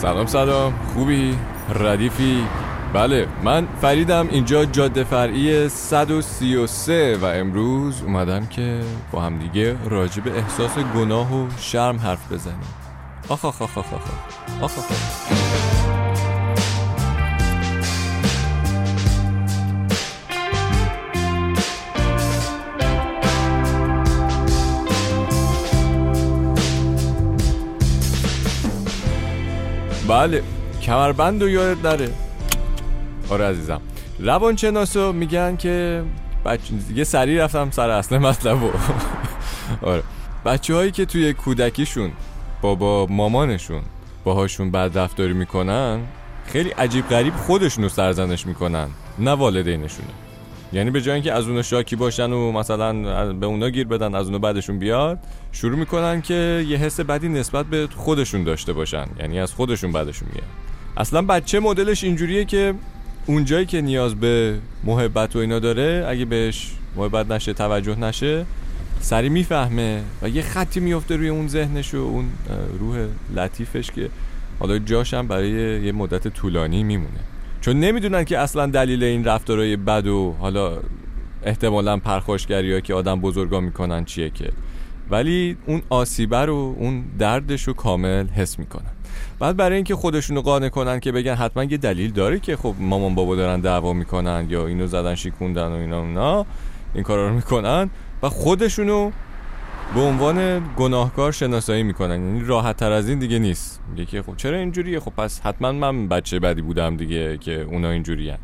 سلام سلام. خوبی؟ ردیفی؟ بله من فریدم. اینجا جاده فرعی 133 و امروز اومدم که با هم دیگه راجع به احساس گناه و شرم حرف بزنیم. آخ آخ آخ آخ آخ آخ آخ. بله کمربند و یادت نره. آره عزیزم. روانشناسا میگن که بچه یه سریع رفتم سر اصل مطلب آره. بچه هایی که توی کودکیشون بابا مامانشون باهاشون بد رفتاری می‌کنن خیلی عجیب غریب خودشونو سرزنش می‌کنن نه والدینشونه یعنی به جای اینکه از اونو شاکی باشن و مثلا به اونا گیر بدن از اونو بعدشون بیاد شروع می‌کنن که یه حس بدی نسبت به خودشون داشته باشن. یعنی از خودشون بعدشون میاد. اصلا بچه مدلش اینجوریه که اونجایی که نیاز به محبت و اینا داره اگه بهش محبت نشه توجه نشه سری می‌فهمه و یه خطی میفته روی اون ذهنش و اون روح لطیفش که حالا جاشم برای یه مدت طولانی میمونه. چون نمی‌دونن که اصلا دلیل این رفتارهای بد و حالا احتمالا پرخاشگری ها که آدم بزرگا می‌کنن چیه که. ولی اون آسیبه رو اون دردش رو کامل حس می‌کنن. بعد برای اینکه خودشونو قانع کنن که بگن حتما یه دلیل داره که خب مامان بابا دارن دعوا می‌کنن یا اینو زدن شیکوندن و اینا اونا این کارا رو می‌کنن و خودشونو به عنوان گناهکار شناسایی می‌کنن. یعنی راحت تر از این دیگه نیست. میگه که خب چرا اینجوریه؟ خب پس حتما من بچه بدی بودم دیگه که اونا اینجوریه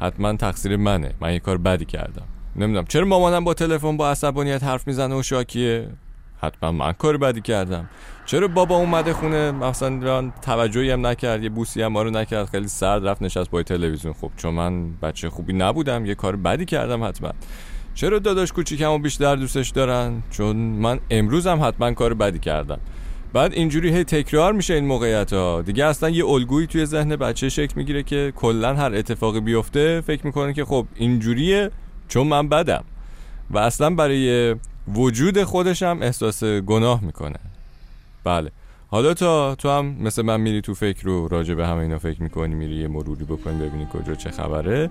حتما تقصیر منه. من یه کار بدی کردم. نمی‌دونم. چرا مامانم با تلفن با عصبانیت حرف می‌زنه و شاکیه؟ حتما من کار بدی کردم. چرا بابا اومده خونه؟ مثلا توجهی هم نکرد. یه بوسی هم ما رو نکرد. خیلی سرد رفت نشست پای تلویزیون. خب چون من بچه خوبی نبودم یه کار بدی کردم حتما. چرا داداش کوچیکمو بیشتر دوستش دارن؟ چون من امروزم حتما کار بدی کردم. بعد اینجوری هی تکرار میشه این موقعیت ها دیگه اصلا یه الگویی توی ذهن بچه شکل می‌گیره که کلا هر اتفاقی بیفته فکر می‌کنه که خب اینجوریه چون من بدم. و اصلا برای وجود خودشم احساس گناه می‌کنه. بله. حالا تا تو هم مثل من میری تو فکر رو راجع به همه اینا فکر می‌کنی میری یه مروری بکنی ببینی کجا چه خبره.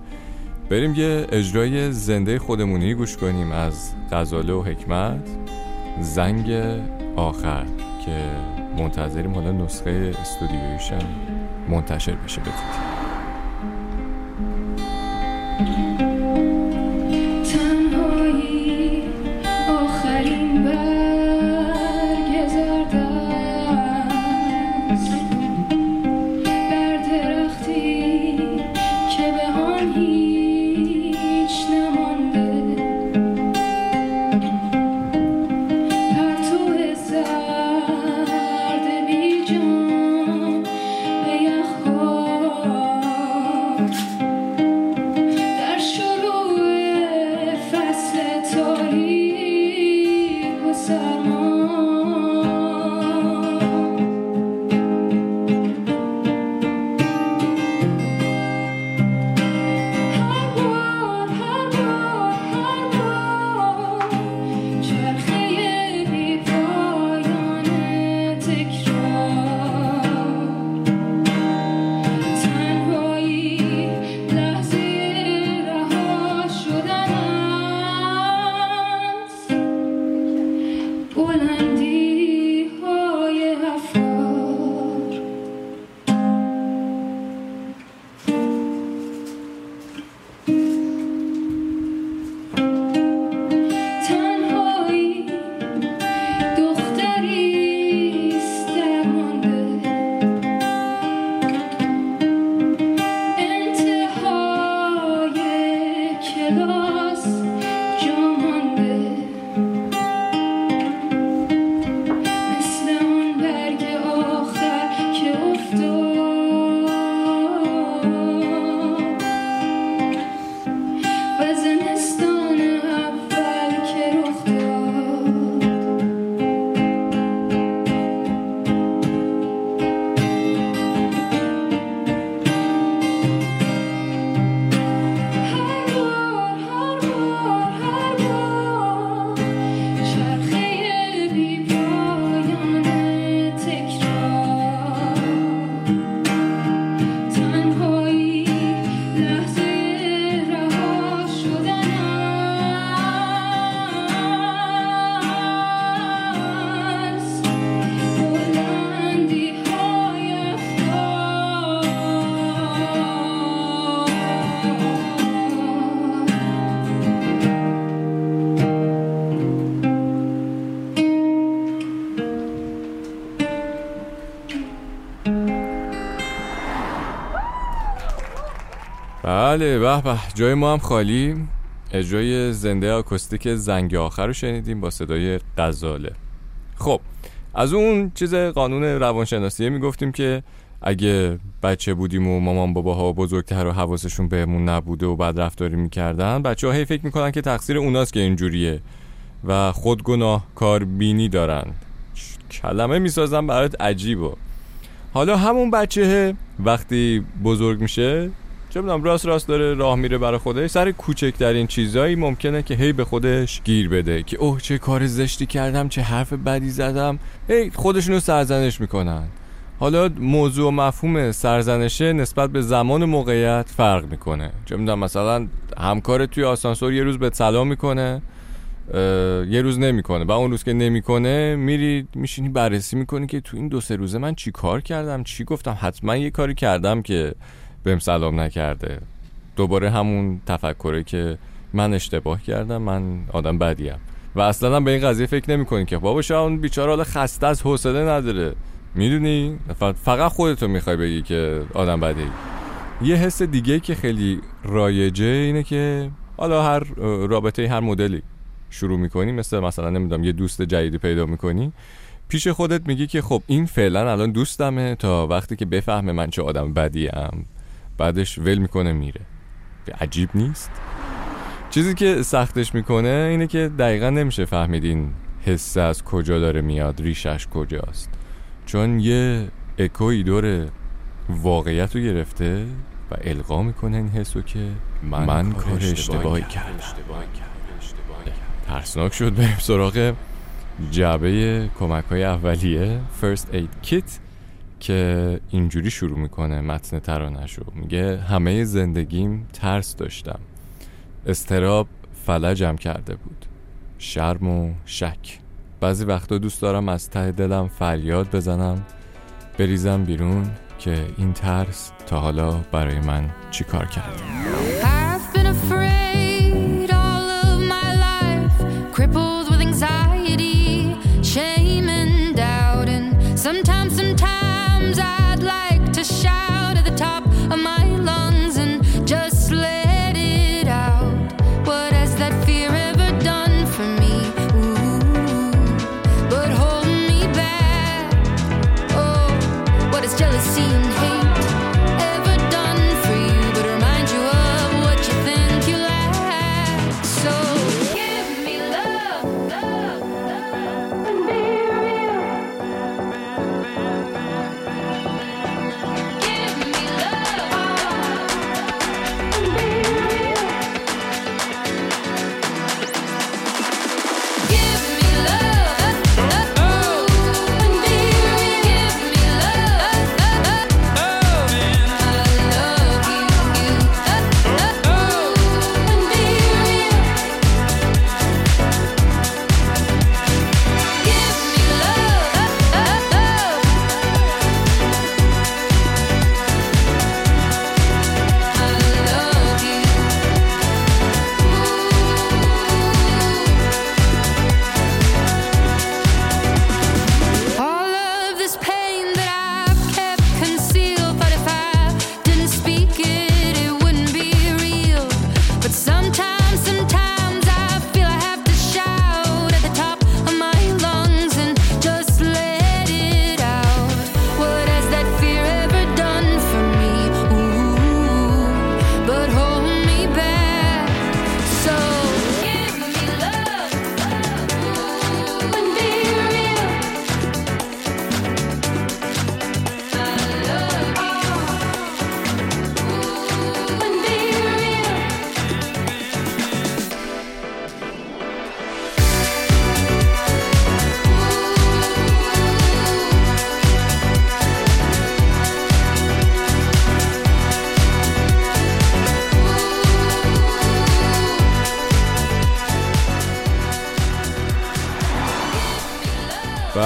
بریم یه اجرای زنده خودمونی گوش کنیم از غزاله و حکمت. زنگ آخر که منتظریم حالا نسخه استودیویشم منتشر بشه. بدید بله به به. جای ما هم خالی. اجرای زنده آکوستیک زنگ آخر رو شنیدیم با صدای غزاله. خب از اون چیز قانون روانشناسیه می‌گفتیم که اگه بچه بودیم و مامان باباها بزرگتر و حواسشون بهمون نبوده و بد رفتاری می‌کردن بچه ها هی فکر می‌کنن که تقصیر اوناست که اینجوریه و خود گناه کاربینی دارن کلمه می‌سازن برات عجیبه. حالا همون بچه وقتی بزرگ میشه چه می‌دونم راست راست داره راه میره برای خودش. سر کوچکترین چیزایی ممکنه که هی به خودش گیر بده. که اوه چه کار زشتی کردم چه حرف بدی زدم. هی خودشونو سرزنش می‌کنن. حالا موضوع و مفهوم سرزنشه نسبت به زمان موقعیت فرق می‌کنه. چه می‌دونم مثلا همکار توی آسانسور یه روز به سلام می‌کنه یه روز نمی‌کنه. و اون روز که نمی‌کنه میری میشینی بررسی می‌کنی که تو این دو سه روزه من چی کار کردم چی گفتم. حتما یه کاری کردم که بهم سلام نکرده. دوباره همون تفکره که من اشتباه کردم من آدم بدیم. و اصلا به این قضیه فکر نمی‌کنی که بابا شاید اون بیچاره حالا خسته از حوصله نداره. می‌دونی؟ فقط خودتو می‌خوای بگی که آدم بدی. یه حس دیگه که خیلی رایجه اینه که حالا هر رابطه هر مدلی شروع می‌کنی مثل مثلا نمی‌دونم یه دوست جدیدی پیدا می‌کنی پیش خودت میگی که خب این فعلا الان دوستمه تا وقتی که بفهمه من چه آدم بدیم. بعدش ول می‌کنه میره. عجیب نیست. چیزی که سختش می‌کنه اینه که دقیقا نمیشه فهمید این حس از کجا داره میاد ریشش کجاست. چون یه اکوی دور واقعیت رو گرفته و القا می‌کنه این حسو که من, من کار اشتباهی کردم. ترسناک شد. بریم سراغ جعبه کمک های اولیه. First Aid Kit. که اینجوری شروع می‌کنه متن ترانش رو میگه همه زندگیم ترس داشتم. استراب فلجم کرده بود. شرم و شک. بعضی وقتا دوست دارم از ته دلم فریاد بزنم بریزم بیرون که این ترس تا حالا برای من چیکار کرده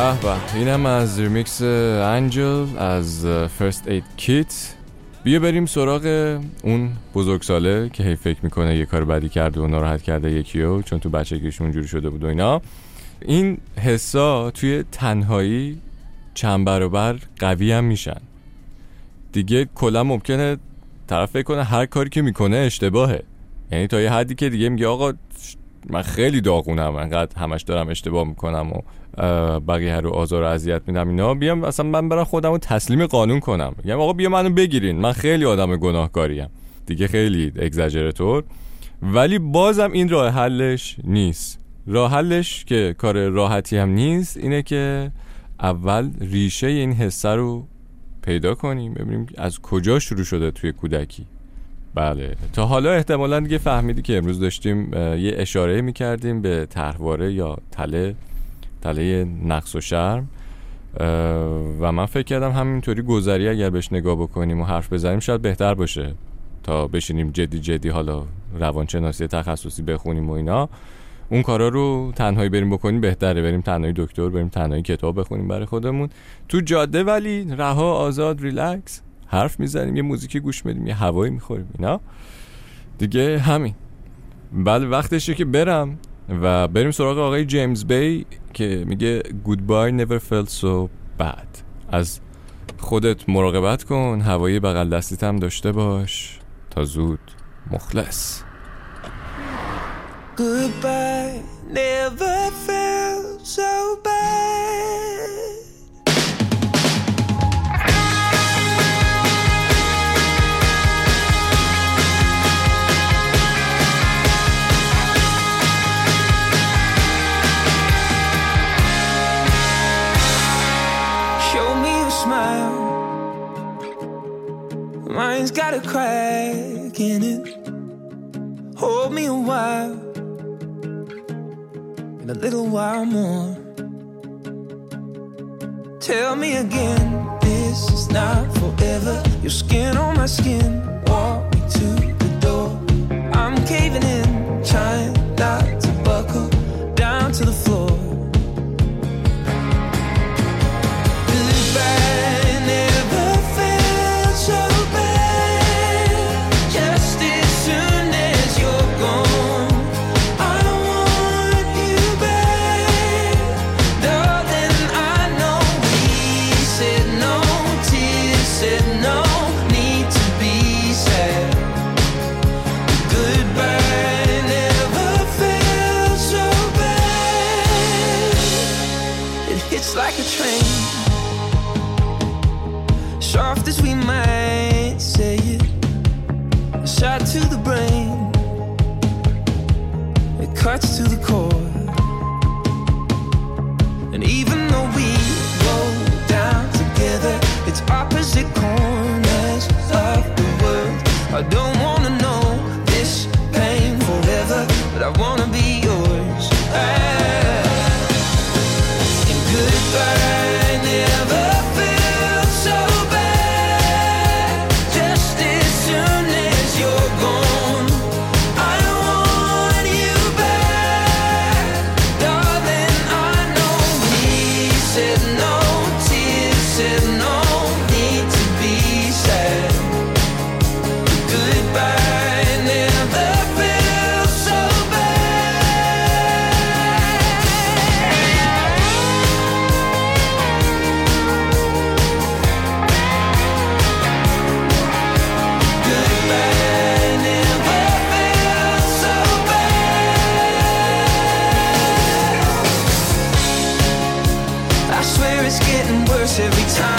به به. اینم از ریمیکس Angel از First Aid Kit بیا بریم سراغ اون بزرگساله که هی فکر می‌کنه یه کار بدی کرده و ناراحت کرده یکیو چون تو بچگیش اونجوری شده بود و اینا. این حسا توی تنهایی چند برابر قوی هم میشن. دیگه کلا ممکنه طرف فکر کنه هر کاری که می‌کنه اشتباهه. یعنی تا یه حدی که دیگه میگه آقا من خیلی داغونم انقدر همش دارم اشتباه می‌کنم و بقیه رو آزار و اذیت میدم اینا. بیام اصلا من برم خودم رو تسلیم قانون کنم. یعنی آقا بیا منو بگیرین. من خیلی آدم گناهکاریم. دیگه خیلی اگزاجراتور ولی بازم این راه حلش نیست. راه حلش که کار راحتی هم نیست اینه که اول ریشه این حسه رو پیدا کنیم ببینیم از کجا شروع شده توی کودکی. بله. تا حالا احتمالا دیگه فهمیدی که امروز داشتیم یه اشاره می‌کردیم به تحواره یا تله تله نقص و شرم. و من فکر کردم همینطوری گذری اگر بهش نگاه بکنیم و حرف بزنیم شاید بهتر باشه. تا بشینیم جدی جدی حالا روانشناسی تخصصی بخونیم و اینا. اون کارا رو تنهایی بریم بکنیم بهتره. بریم تنهایی دکتر بریم تنهایی کتاب بخونیم برای خودمون. تو جاده ولی رها آزاد ریلکس. حرف می‌زنیم یه موزیکی گوش میدیم یه هوایی می‌خوریم اینا. دیگه همین. بله وقتشه که برم و بریم سراغ آقای جیمز بی که میگه goodbye never felt so bad. از خودت مراقبت کن هوایی بغل دستیت هم داشته باش تا زود مخلص. Goodbye never felt so bad. More. Tell me again, this is not forever. Your skin on my skin, walk me to the door. I'm caving in, trying sitting on every time.